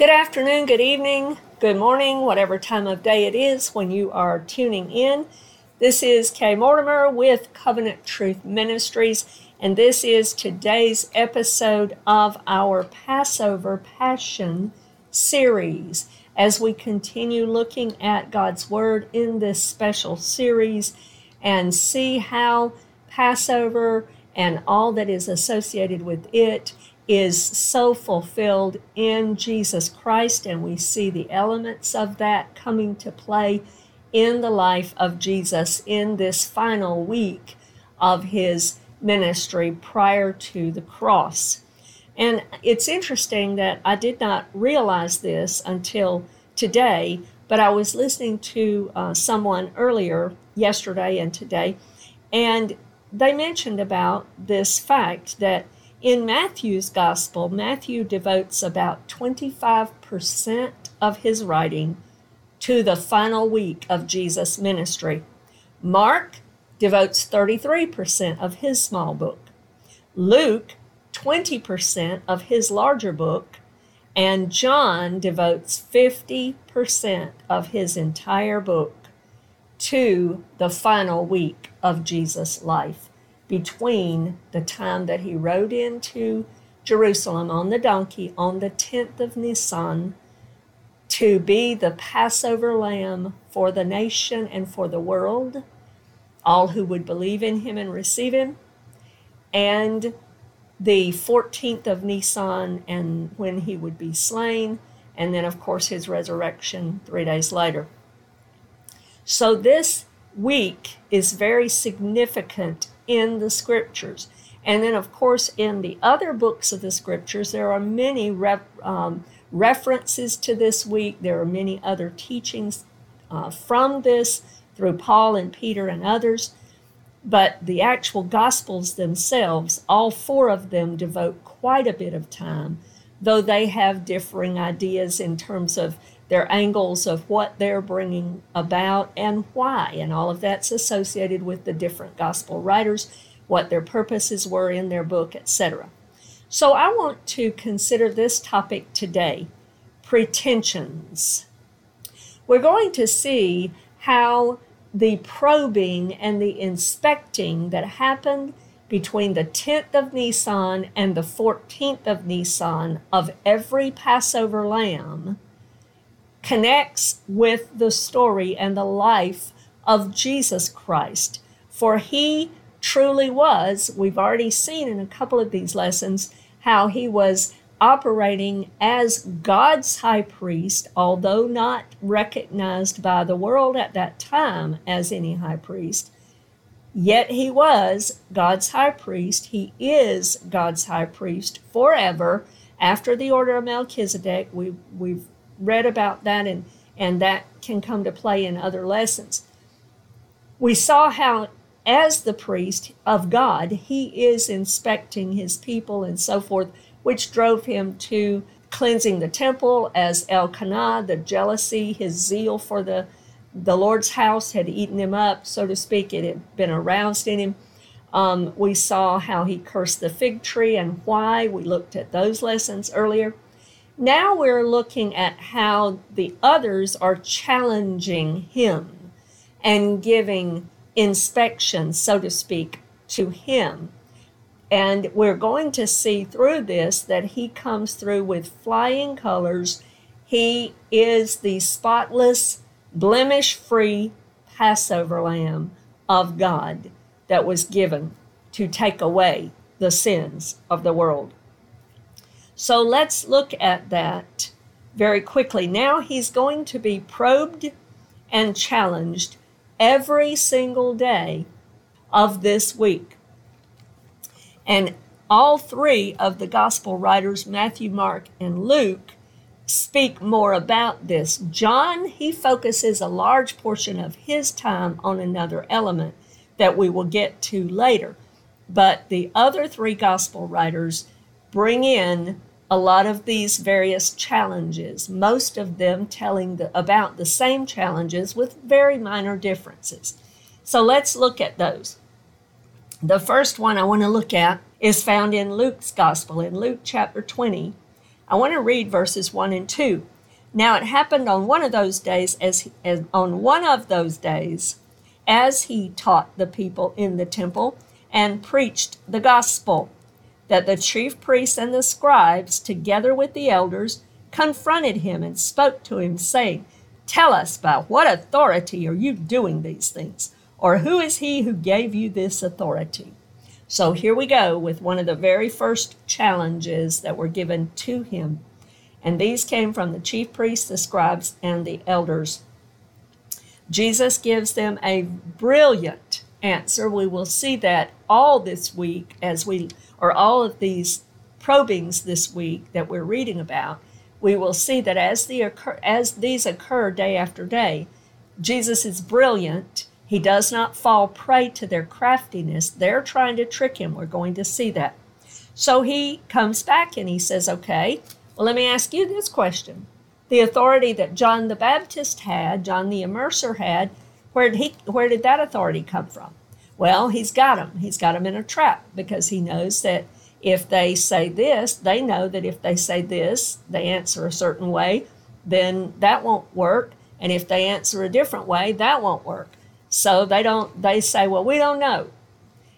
Good afternoon, good evening, good morning, whatever time of day it is when you are tuning in. This is Kay Mortimer with Covenant Truth Ministries, and this is today's episode of our Passover Passion series as we continue looking at God's Word in this special series and see how Passover and all that is associated with it is so fulfilled in Jesus Christ, and we see the elements of that coming to play in the life of Jesus in this final week of his ministry prior to the cross. And it's interesting that I did not realize this until today, but I was listening to uh, someone earlier yesterday and today, and they mentioned about this fact that in Matthew's gospel, Matthew devotes about 25% of his writing to the final week of Jesus' ministry. Mark devotes 33% of his small book. Luke, 20% of his larger book. And John devotes 50% of his entire book to the final week of Jesus' life between the time that he rode into Jerusalem on the donkey on the 10th of Nisan to be the Passover lamb for the nation and for the world, all who would believe in him and receive him, and the 14th of Nisan and when he would be slain, and then, of course, his resurrection three days later. So, this week is very significant in the scriptures. And then, of course, in the other books of the scriptures, there are many um, references to this week. There are many other teachings uh, from this through Paul and Peter and others. But the actual Gospels themselves, all four of them devote quite a bit of time, though they have differing ideas in terms of their angles of what they're bringing about and why. And all of that's associated with the different gospel writers, what their purposes were in their book, etc. So I want to consider this topic today pretensions. We're going to see how the probing and the inspecting that happened between the 10th of Nisan and the 14th of Nisan of every Passover lamb connects with the story and the life of Jesus Christ. For he truly was, we've already seen in a couple of these lessons, how he was operating as God's high priest, although not recognized by the world at that time as any high priest. Yet he was God's high priest. He is God's high priest forever after the order of Melchizedek. We, we've read about that, and, and that can come to play in other lessons. We saw how, as the priest of God, he is inspecting his people and so forth, which drove him to cleansing the temple as El Kanna, the jealousy, his zeal for the, the Lord's house had eaten him up, so to speak. It had been aroused in him. Um, we saw how he cursed the fig tree and why. We looked at those lessons earlier. Now we're looking at how the others are challenging him and giving inspection, so to speak, to him. And we're going to see through this that he comes through with flying colors. He is the spotless, blemish free Passover lamb of God that was given to take away the sins of the world. So let's look at that very quickly. Now he's going to be probed and challenged every single day of this week. And all three of the gospel writers, Matthew, Mark, and Luke, speak more about this. John, he focuses a large portion of his time on another element that we will get to later. But the other three gospel writers bring in a lot of these various challenges, most of them telling the, about the same challenges with very minor differences. So let's look at those. The first one I want to look at is found in Luke's Gospel, in Luke chapter 20. I want to read verses 1 and 2. Now it happened on one of those days, as, as on one of those days, as he taught the people in the temple and preached the gospel, that the chief priests and the scribes, together with the elders, confronted him and spoke to him, saying, Tell us by what authority are you doing these things? Or who is he who gave you this authority? So here we go with one of the very first challenges that were given to him. And these came from the chief priests, the scribes, and the elders. Jesus gives them a brilliant answer. We will see that all this week as we, or all of these probings this week that we're reading about. We will see that as, the occur, as these occur day after day, Jesus is brilliant he does not fall prey to their craftiness. They're trying to trick him. We're going to see that. So he comes back and he says, Okay, well, let me ask you this question. The authority that John the Baptist had, John the Immerser had, where did, he, where did that authority come from? Well, he's got them. He's got them in a trap because he knows that if they say this, they know that if they say this, they answer a certain way, then that won't work. And if they answer a different way, that won't work. So they don't they say, "Well, we don't know."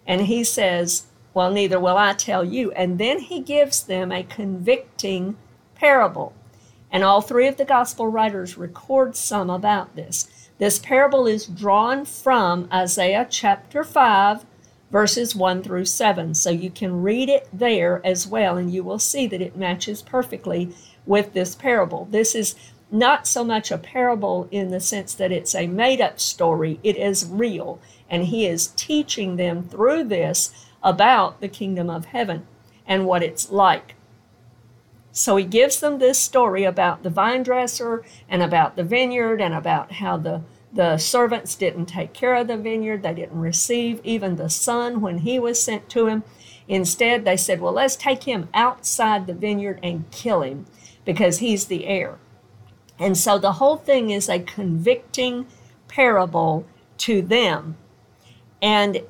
And he says, "Well, neither will I tell you." And then he gives them a convicting parable. And all three of the gospel writers record some about this. This parable is drawn from Isaiah chapter 5, verses 1 through 7. So you can read it there as well, and you will see that it matches perfectly with this parable. This is not so much a parable in the sense that it's a made up story, it is real. And he is teaching them through this about the kingdom of heaven and what it's like. So he gives them this story about the vine dresser and about the vineyard and about how the, the servants didn't take care of the vineyard. They didn't receive even the son when he was sent to him. Instead, they said, Well, let's take him outside the vineyard and kill him because he's the heir. And so the whole thing is a convicting parable to them. And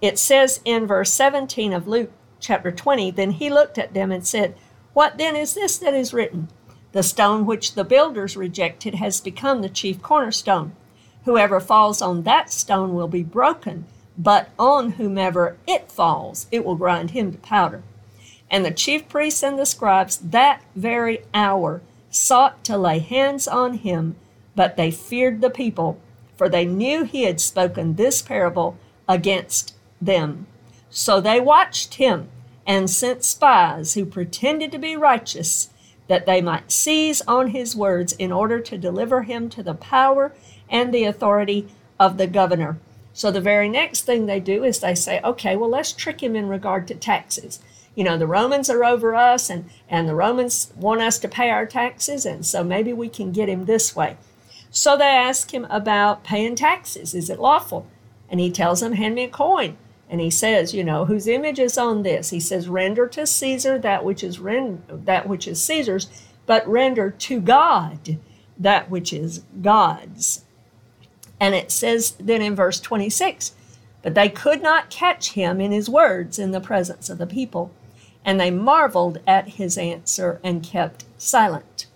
it says in verse 17 of Luke chapter 20 Then he looked at them and said, What then is this that is written? The stone which the builders rejected has become the chief cornerstone. Whoever falls on that stone will be broken, but on whomever it falls, it will grind him to powder. And the chief priests and the scribes that very hour sought to lay hands on him, but they feared the people, for they knew he had spoken this parable against them. So they watched him and sent spies who pretended to be righteous, that they might seize on his words in order to deliver him to the power and the authority of the governor. So the very next thing they do is they say, okay, well, let's trick him in regard to taxes you know, the Romans are over us and, and the Romans want us to pay our taxes, and so maybe we can get him this way. So they ask him about paying taxes. Is it lawful? And he tells them, Hand me a coin. And he says, you know, whose image is on this? He says, render to Caesar that which is that which is Caesar's, but render to God that which is God's. And it says then in verse 26, but they could not catch him in his words in the presence of the people and they marveled at his answer and kept silent.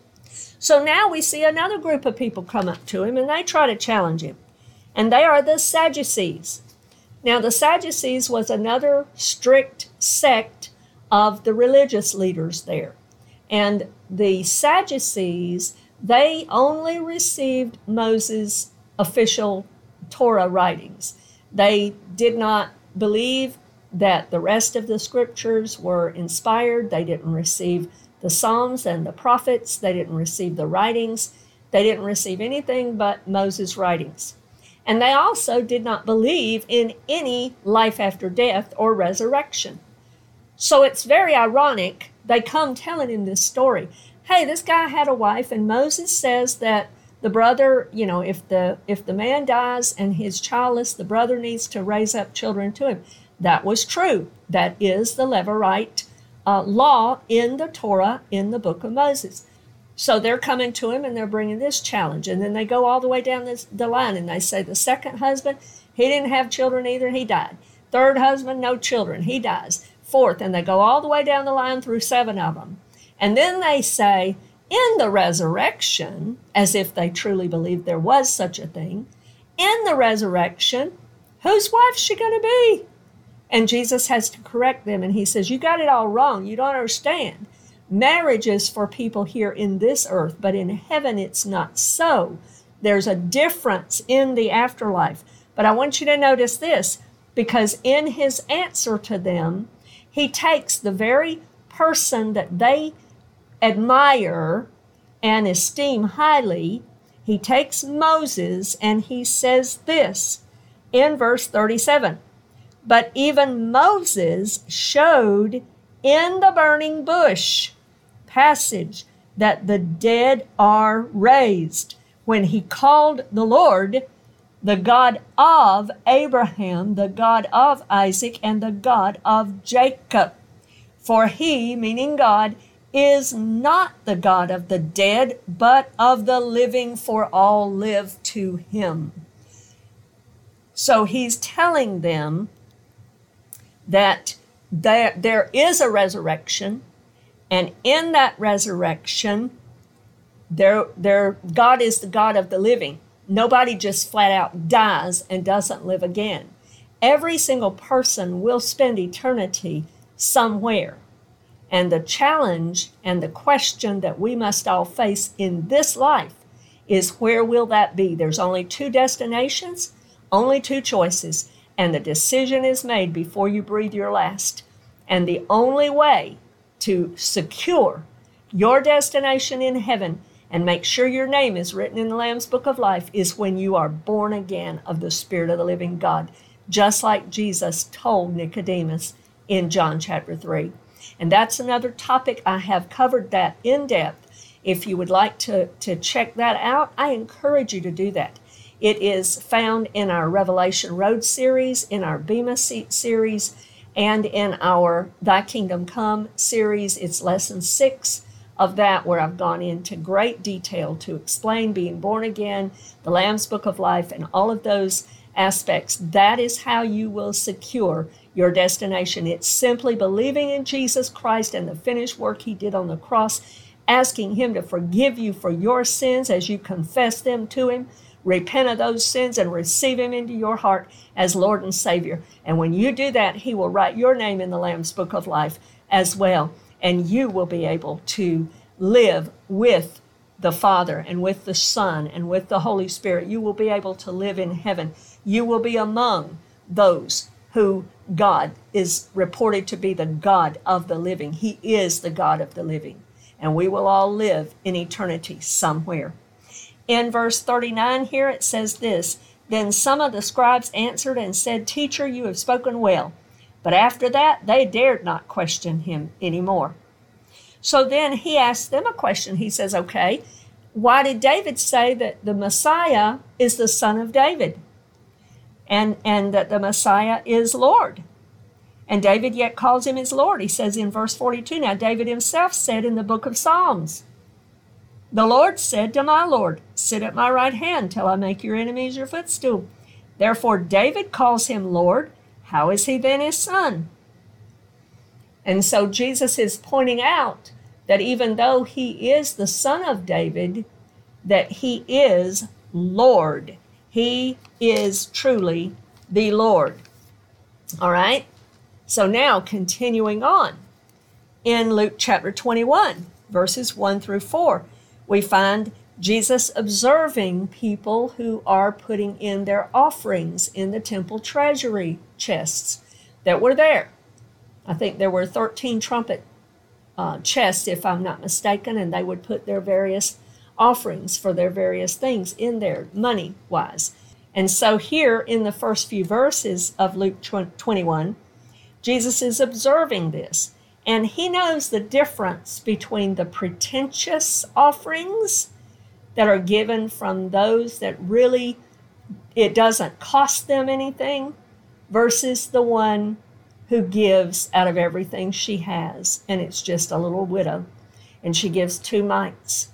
So now we see another group of people come up to him and they try to challenge him. And they are the Sadducees. Now, the Sadducees was another strict sect of the religious leaders there. And the Sadducees, they only received Moses' official Torah writings. They did not believe that the rest of the scriptures were inspired. They didn't receive the Psalms and the prophets, they didn't receive the writings, they didn't receive anything but Moses' writings. And they also did not believe in any life after death or resurrection. So it's very ironic. They come telling him this story. Hey, this guy had a wife, and Moses says that the brother, you know, if the if the man dies and he's childless, the brother needs to raise up children to him. That was true. That is the Levirate uh, law in the Torah in the book of Moses. So they're coming to him and they're bringing this challenge. And then they go all the way down this, the line and they say the second husband, he didn't have children either, he died. Third husband, no children, he dies. Fourth, and they go all the way down the line through seven of them. And then they say, in the resurrection, as if they truly believed there was such a thing, in the resurrection, whose wife's she going to be? And Jesus has to correct them and he says, You got it all wrong. You don't understand. Marriage is for people here in this earth, but in heaven it's not so. There's a difference in the afterlife. But I want you to notice this because in his answer to them, he takes the very person that they admire and esteem highly, he takes Moses and he says this in verse 37 But even Moses showed in the burning bush passage that the dead are raised when he called the Lord the God of Abraham, the God of Isaac, and the God of Jacob. For he, meaning God, is not the God of the dead, but of the living, for all live to him. So he's telling them that there, there is a resurrection, and in that resurrection, there, there, God is the God of the living. Nobody just flat out dies and doesn't live again. Every single person will spend eternity somewhere. And the challenge and the question that we must all face in this life is where will that be? There's only two destinations, only two choices, and the decision is made before you breathe your last. And the only way to secure your destination in heaven and make sure your name is written in the Lamb's Book of Life is when you are born again of the Spirit of the living God, just like Jesus told Nicodemus in John chapter 3. And that's another topic. I have covered that in depth. If you would like to, to check that out, I encourage you to do that. It is found in our Revelation Road series, in our Bema Seat series, and in our Thy Kingdom Come series. It's lesson six of that, where I've gone into great detail to explain being born again, the Lamb's Book of Life, and all of those aspects. That is how you will secure your destination. It's simply believing in Jesus Christ and the finished work he did on the cross, asking him to forgive you for your sins as you confess them to him. Repent of those sins and receive him into your heart as Lord and Savior. And when you do that, he will write your name in the Lamb's Book of Life as well. And you will be able to live with the Father and with the Son and with the Holy Spirit. You will be able to live in heaven. You will be among those who God is reported to be the God of the living. He is the God of the living. And we will all live in eternity somewhere. In verse 39 here it says this Then some of the scribes answered and said, Teacher, you have spoken well. But after that, they dared not question him any more. So then he asks them a question. He says, Okay, why did David say that the Messiah is the son of David? and, and that the Messiah is Lord. And David yet calls him his Lord. He says in verse 42 Now, David himself said in the book of Psalms, The Lord said to my Lord, Sit at my right hand till I make your enemies your footstool. Therefore, David calls him Lord. How is he then his son? And so Jesus is pointing out that even though he is the son of David, that he is Lord. He is truly the Lord. All right? So now continuing on in Luke chapter 21, verses 1 through 4, we find Jesus observing people who are putting in their offerings in the temple treasury chests that were there. I think there were 13 trumpet uh, chests, if I'm not mistaken, and they would put their various offerings for their various things in there, money wise. And so, here in the first few verses of Luke 21, Jesus is observing this. And he knows the difference between the pretentious offerings that are given from those that really it doesn't cost them anything versus the one who gives out of everything she has and it's just a little widow and she gives two mites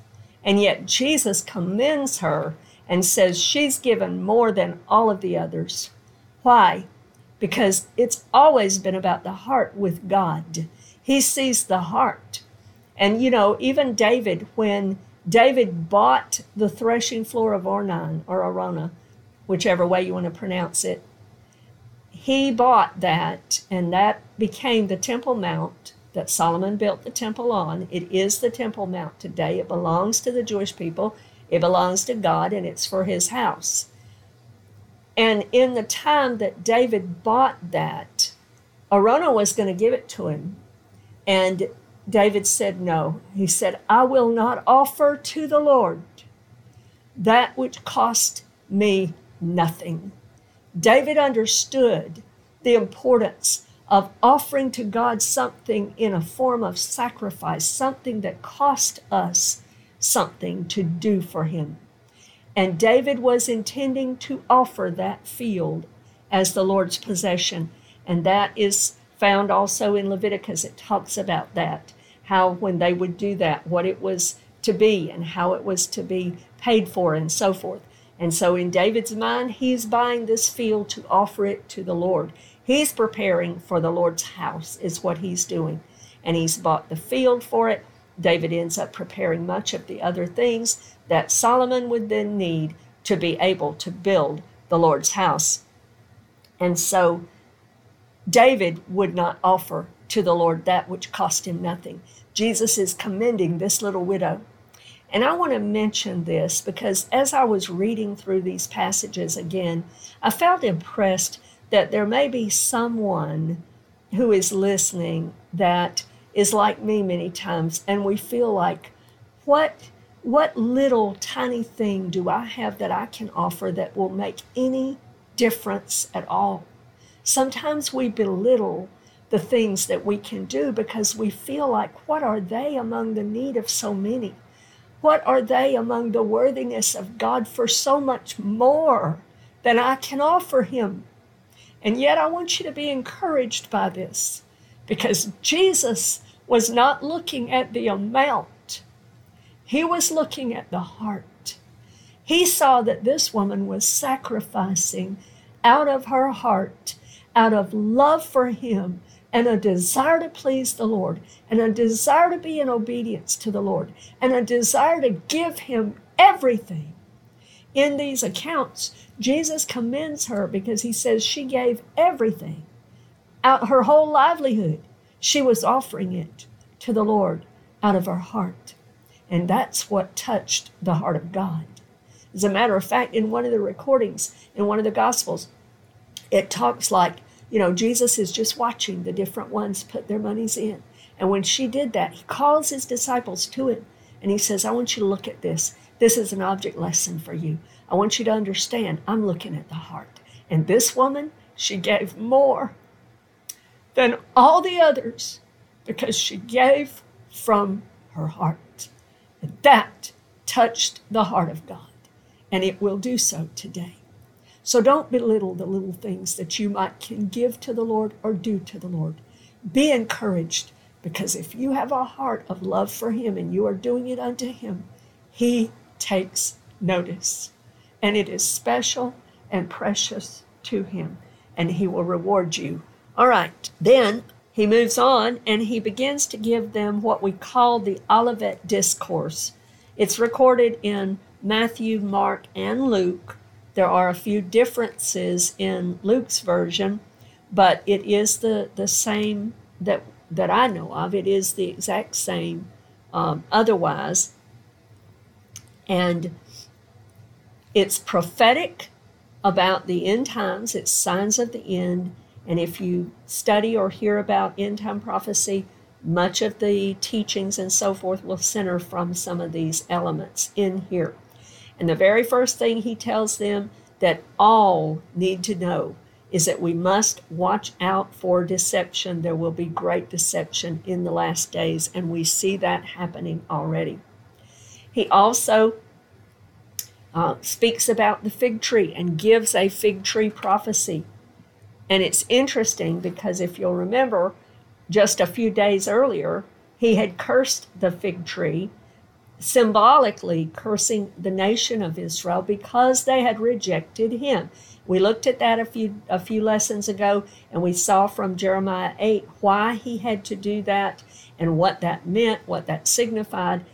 and yet Jesus commends her and says she's given more than all of the others. Why? Because it's always been about the heart with God. He sees the heart. And you know, even David, when David bought the threshing floor of Ornan or Araunah, whichever way you want to pronounce it, he bought that, and that became the Temple Mount that Solomon built the temple on. It is the Temple Mount today. It belongs to the Jewish people, it belongs to God, and it's for his house. And in the time that David bought that, Araunah was going to give it to him. And David said no. He said, I will not offer to the Lord that which cost me nothing. David understood the importance of offering to God something in a form of sacrifice, something that cost us something to do for him. And David was intending to offer that field as the Lord's possession. And that is found also in Leviticus. It talks about that, how when they would do that, what it was to be and how it was to be paid for and so forth. And so in David's mind, he's buying this field to offer it to the Lord. He's preparing for the Lord's house, is what he's doing. And he's bought the field for it. David ends up preparing much of the other things that Solomon would then need to be able to build the Lord's house. And so David would not offer to the Lord that which cost him nothing. Jesus is commending this little widow. And I want to mention this because as I was reading through these passages again, I felt impressed that there may be someone who is listening that is like me many times, and we feel like, what what little tiny thing do I have that I can offer that will make any difference at all? Sometimes we belittle the things that we can do because we feel like, what are they among the need of so many? What are they among the worthiness of God for so much more than I can offer Him? And yet, I want you to be encouraged by this because Jesus was not looking at the amount he was looking at the heart. He saw that this woman was sacrificing out of her heart, out of love for him, and a desire to please the Lord, and a desire to be in obedience to the Lord, and a desire to give him everything. In these accounts, Jesus commends her because he says she gave everything, out her whole livelihood. She was offering it to the Lord out of her heart. And that's what touched the heart of God. As a matter of fact, in one of the recordings, in one of the Gospels, it talks like, you know, Jesus is just watching the different ones put their monies in. And when she did that, he calls his disciples to him and he says, I want you to look at this. This is an object lesson for you. I want you to understand I'm looking at the heart. And this woman, she gave more than all the others because she gave from her heart. And that touched the heart of God, and it will do so today. So don't belittle the little things that you might can give to the Lord or do to the Lord. Be encouraged because if you have a heart of love for Him and you are doing it unto Him, He takes notice. And it is special and precious to Him, and He will reward you. All right, then he moves on and he begins to give them what we call the Olivet Discourse. It's recorded in Matthew, Mark, and Luke. There are a few differences in Luke's version, but it is the, the same that, that I know of. It is the exact same um, otherwise. And it's prophetic about the end times, it's signs of the end and if you study or hear about end time prophecy, much of the teachings and so forth will center from some of these elements in here. And the very first thing he tells them that all need to know is that we must watch out for deception. There will be great deception in the last days, and we see that happening already. He also uh, speaks about the fig tree and gives a fig tree prophecy. And it's interesting because if you'll remember, just a few days earlier, he had cursed the fig tree, symbolically cursing the nation of Israel because they had rejected him. We looked at that a few a few lessons ago and we saw from Jeremiah 8 why he had to do that and what that meant, what that signified.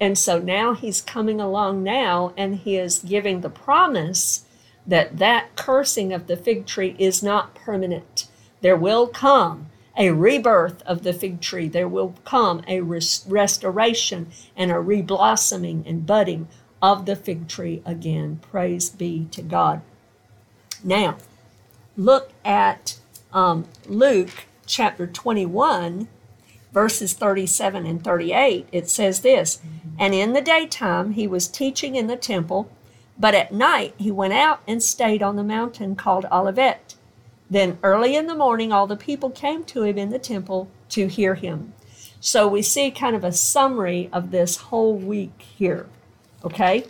And so now he's coming along now and he is giving the promise that that cursing of the fig tree is not permanent. There will come a rebirth of the fig tree. There will come a res- restoration and a reblossoming and budding of the fig tree again. Praise be to God. Now, look at um, Luke chapter 21, verses 37 and 38. It says this And in the daytime he was teaching in the temple, but at night he went out and stayed on the mountain called Olivet. Then early in the morning, all the people came to him in the temple to hear him. So we see kind of a summary of this whole week here. Okay?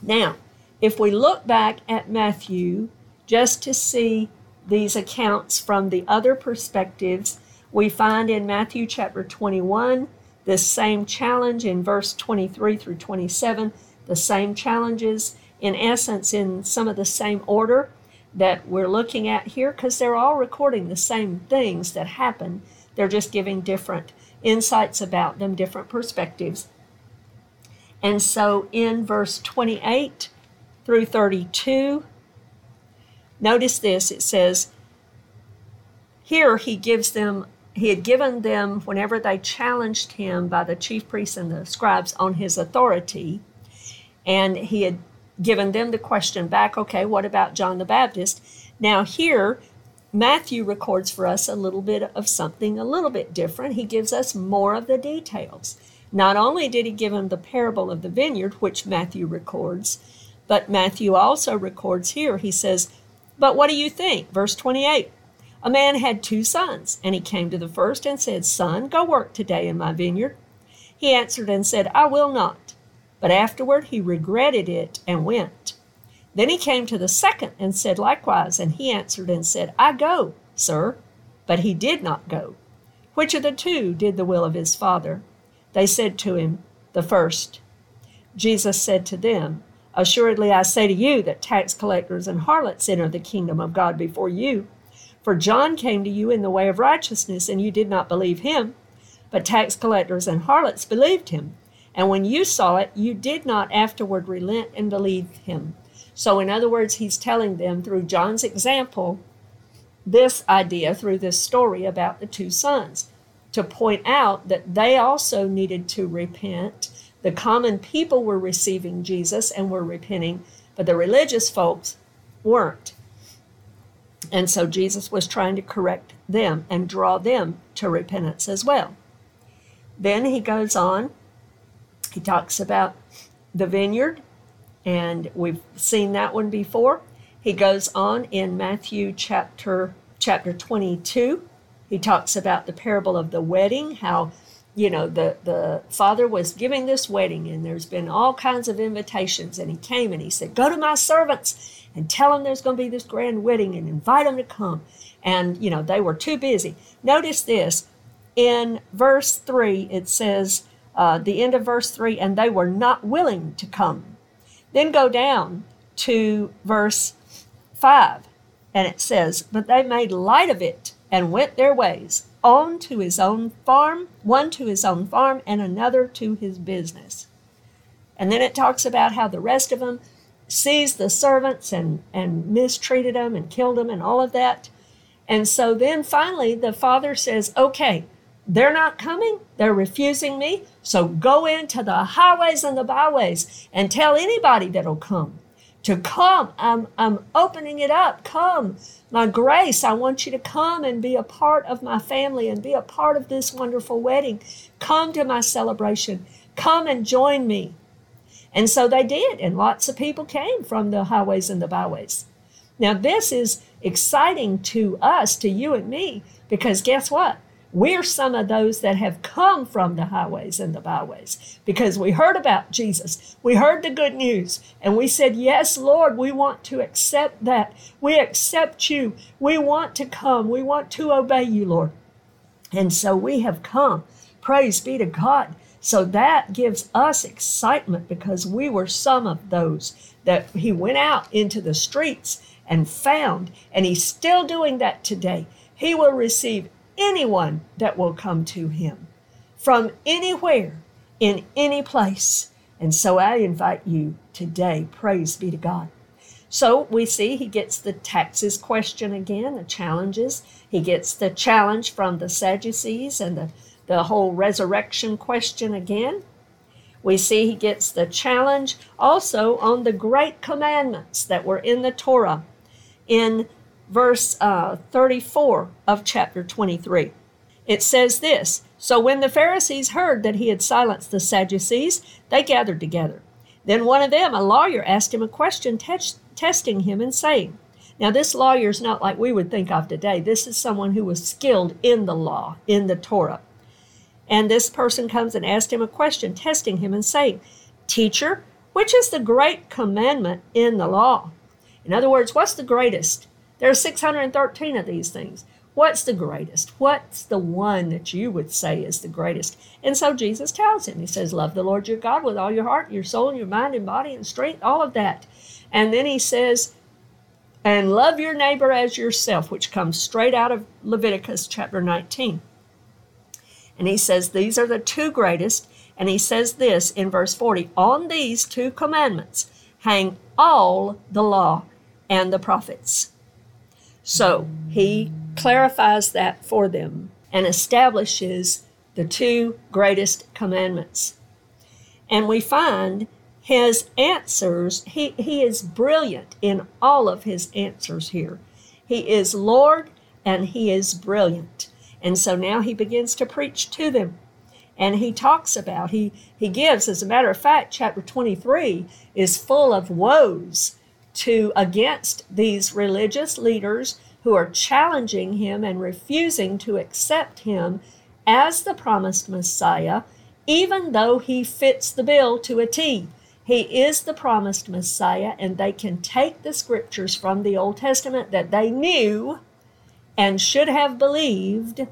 Now, if we look back at Matthew just to see these accounts from the other perspectives, we find in Matthew chapter 21 this same challenge in verse 23 through 27, the same challenges, in essence, in some of the same order that we're looking at here because they're all recording the same things that happen. They're just giving different insights about them, different perspectives. And so in verse 28 through 32, notice this it says, Here he gives them, he had given them, whenever they challenged him by the chief priests and the scribes on his authority, and he had given them the question back okay, what about John the Baptist? Now, here, Matthew records for us a little bit of something a little bit different. He gives us more of the details. Not only did he give him the parable of the vineyard, which Matthew records, but Matthew also records here, he says, But what do you think? Verse 28 A man had two sons, and he came to the first and said, Son, go work today in my vineyard. He answered and said, I will not. But afterward he regretted it and went. Then he came to the second and said likewise, and he answered and said, I go, sir. But he did not go. Which of the two did the will of his father? They said to him, The first. Jesus said to them, Assuredly I say to you that tax collectors and harlots enter the kingdom of God before you. For John came to you in the way of righteousness, and you did not believe him, but tax collectors and harlots believed him. And when you saw it, you did not afterward relent and believe him. So, in other words, he's telling them through John's example this idea through this story about the two sons to point out that they also needed to repent. The common people were receiving Jesus and were repenting, but the religious folks weren't. And so Jesus was trying to correct them and draw them to repentance as well. Then he goes on he talks about the vineyard, and we've seen that one before. He goes on in Matthew chapter chapter 22. He talks about the parable of the wedding, how you know the the father was giving this wedding and there's been all kinds of invitations and he came and he said go to my servants and tell them there's going to be this grand wedding and invite them to come and you know they were too busy notice this in verse 3 it says uh, the end of verse 3 and they were not willing to come. Then go down to verse 5 and it says, But they made light of it and went their ways, on to his own farm, one to his own farm, and another to his business. And then it talks about how the rest of them seized the servants and, and mistreated them and killed them and all of that. And so then finally the father says, Okay, they're not coming. They're refusing me. So go into the highways and the byways and tell anybody that'll come to come. I'm, I'm opening it up. Come. My grace, I want you to come and be a part of my family and be a part of this wonderful wedding. Come to my celebration. Come and join me. And so they did, and lots of people came from the highways and the byways. Now, this is exciting to us, to you and me, because guess what? We're some of those that have come from the highways and the byways because we heard about Jesus. We heard the good news and we said, Yes, Lord, we want to accept that. We accept you. We want to come. We want to obey you, Lord. And so we have come. Praise be to God. So that gives us excitement because we were some of those that He went out into the streets and found, and He's still doing that today. He will receive anyone that will come to him. from anywhere, in any place. And so I invite you today, praise be to God. So we see he gets the taxes question again, the challenges. He gets the challenge from the Sadducees and the, the whole resurrection question again. We see he gets the challenge also on the great commandments that were in the Torah in verse uh, 34 of chapter 23. It says this So when the Pharisees heard that he had silenced the Sadducees, they gathered together. Then one of them, a lawyer, asked him a question, te- testing him and saying, Now, this lawyer is not like we would think of today. This is someone who was skilled in the law, in the Torah. And this person comes and asks him a question, testing him and saying, Teacher, which is the great commandment in the law? In other words, what's the greatest? There are 613 of these things. What's the greatest? What's the one that you would say is the greatest? And so Jesus tells him, He says, Love the Lord your God with all your heart, your soul, your mind, and body, and strength, all of that. And then He says, and love your neighbor as yourself, which comes straight out of Leviticus chapter 19. And he says, These are the two greatest. And he says this in verse 40 On these two commandments hang all the law and the prophets. So he clarifies that for them and establishes the two greatest commandments. And we find his answers, he, he is brilliant in all of his answers here. He is Lord and he is brilliant. And so now he begins to preach to them. And he talks about, he, he gives, as a matter of fact, chapter 23 is full of woes to against these religious leaders who are challenging him and refusing to accept him as the promised Messiah, even though he fits the bill to a T. He is the promised Messiah, and they can take the scriptures from the Old Testament that they knew and should have believed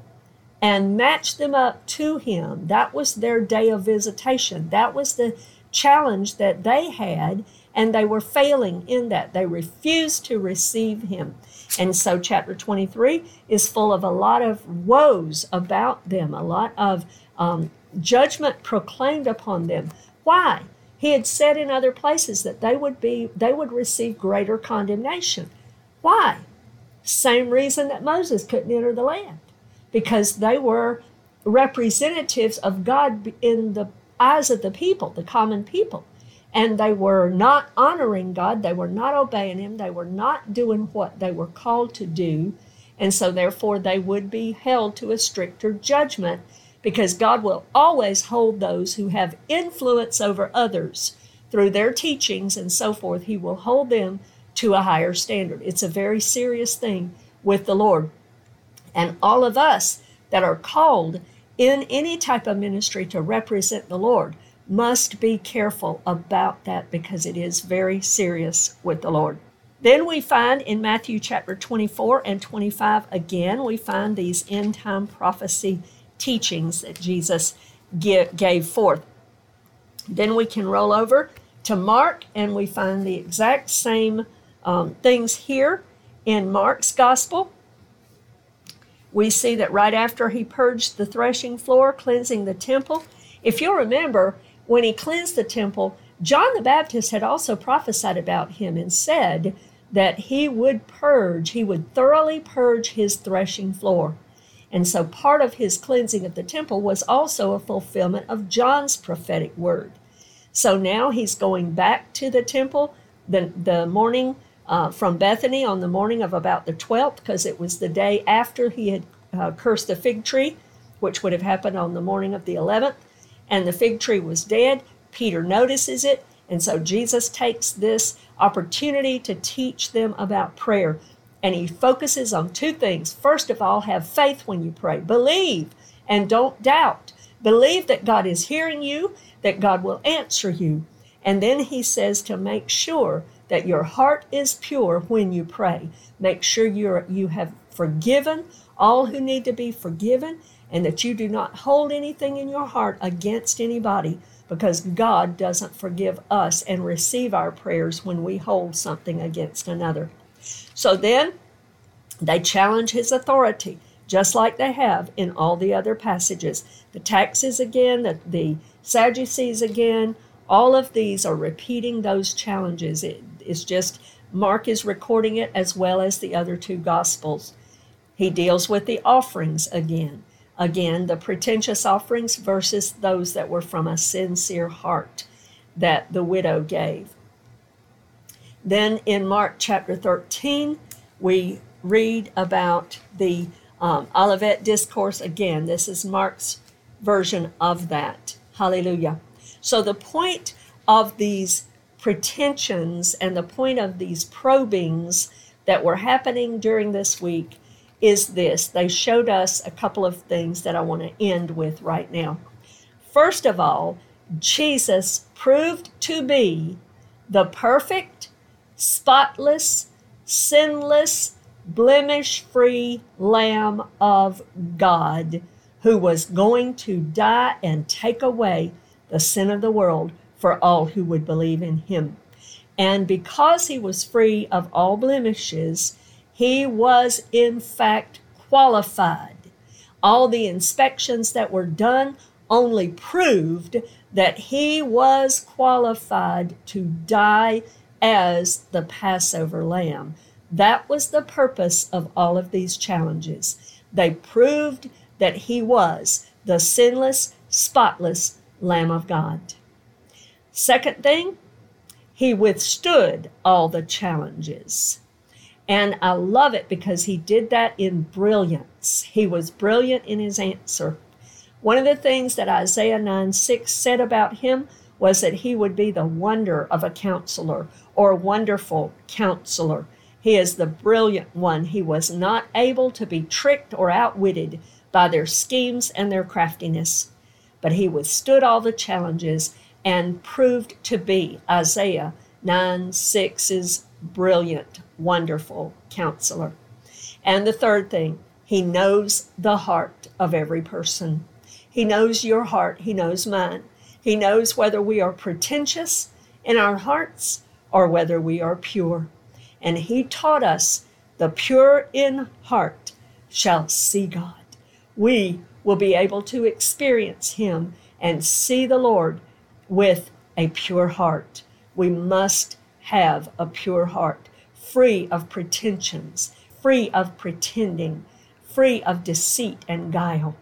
and match them up to him. That was their day of visitation. That was the challenge that they had, and they were failing in that. They refused to receive him. And so, chapter 23 is full of a lot of woes about them, a lot of um, judgment proclaimed upon them. Why? He had said in other places that they would be they would receive greater condemnation. Why? Same reason that Moses couldn't enter the land, because they were representatives of God in the eyes of the people, the common people. And they were not honoring God, they were not obeying Him, they were not doing what they were called to do. And so, therefore, they would be held to a stricter judgment because God will always hold those who have influence over others through their teachings and so forth. He will hold them to a higher standard. It's a very serious thing with the Lord. And all of us that are called in any type of ministry to represent the Lord must be careful about that because it is very serious with the Lord. Then we find in Matthew chapter 24 and 25 again, we find these end time prophecy teachings that Jesus gave forth. Then we can roll over to Mark and we find the exact same um, things here in Mark's gospel. We see that right after he purged the threshing floor, cleansing the temple, if you'll remember, when he cleansed the temple, John the Baptist had also prophesied about him and said that he would purge, he would thoroughly purge his threshing floor. And so part of his cleansing of the temple was also a fulfillment of John's prophetic word. So now he's going back to the temple the, the morning uh, from Bethany on the morning of about the 12th, because it was the day after he had uh, cursed the fig tree, which would have happened on the morning of the 11th, and the fig tree was dead. Peter notices it, and so Jesus takes this opportunity to teach them about prayer. And he focuses on two things. First of all, have faith when you pray, believe and don't doubt. Believe that God is hearing you, that God will answer you. And then he says to make sure that your heart is pure when you pray. Make sure you're, you have forgiven all who need to be forgiven and that you do not hold anything in your heart against anybody because God doesn't forgive us and receive our prayers when we hold something against another. So then they challenge his authority. just like they have in all the other passages. The taxes again, the, the Sadducees again, all of these are repeating those challenges. It, it's just Mark is recording it as well as the other two gospels. He deals with the offerings again. Again, the pretentious offerings versus those that were from a sincere heart that the widow gave. Then in Mark chapter 13, we read about the um, Olivet Discourse. Again, this is Mark's version of that. Hallelujah. So the point of these pretensions and the point of these probings that were happening during this week is this. They showed us a couple of things that I want to end with right now. First of all, Jesus proved to be the perfect, spotless, sinless, blemish free Lamb of God who was going to die and take away the sin of the world for all who would believe in him. And because he was free of all blemishes, he was in fact qualified. All the inspections that were done only proved that he was qualified to die as the Passover lamb. That was the purpose of all of these challenges. They proved that he was the sinless, spotless Lamb of God. Second thing, he withstood all the challenges. And I love it because he did that in brilliance. He was brilliant in his answer. One of the things that Isaiah 9 6 said about him was that he would be the wonder of a counselor or wonderful counselor. He is the brilliant one. He was not able to be tricked or outwitted by their schemes and their craftiness, but he withstood all the challenges and proved to be Isaiah 9 6's brilliant, wonderful counselor. And the third thing, he knows the heart of every person. He knows your heart, he knows mine. He knows whether we are pretentious in our hearts or whether we are pure. And he taught us the pure in heart shall see God. We will be able to experience him and see the Lord with a pure heart. We must have a pure heart, free of pretensions, free of pretending, free of deceit and guile,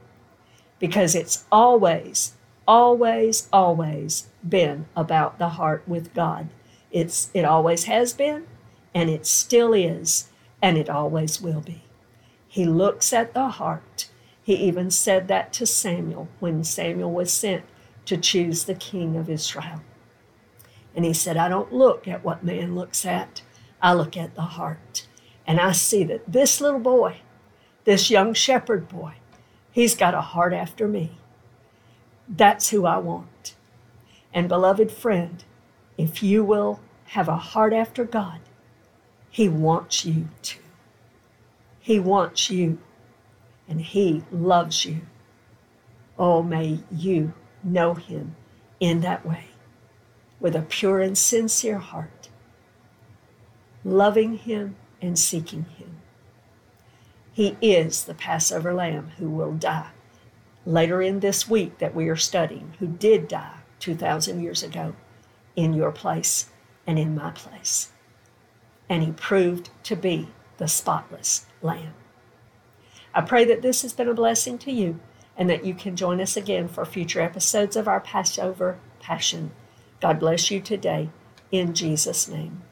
because it's always, always, always been about the heart with God. It's, it always has been, and it still is, and it always will be. He looks at the heart. He even said that to Samuel when Samuel was sent to choose the king of Israel. And he said, I don't look at what man looks at, I look at the heart. And I see that this little boy, this young shepherd boy, he's got a heart after me. That's who I want. And beloved friend, if you will have a heart after God, He wants you to. He wants you, and He loves you. Oh, may you know Him in that way with a pure and sincere heart, loving Him and seeking Him. He is the Passover lamb who will die later in this week that we are studying, who did die 2,000 years ago in your place and in my place. And he proved to be the spotless lamb. I pray that this has been a blessing to you and that you can join us again for future episodes of our Passover Passion. God bless you today in Jesus' name.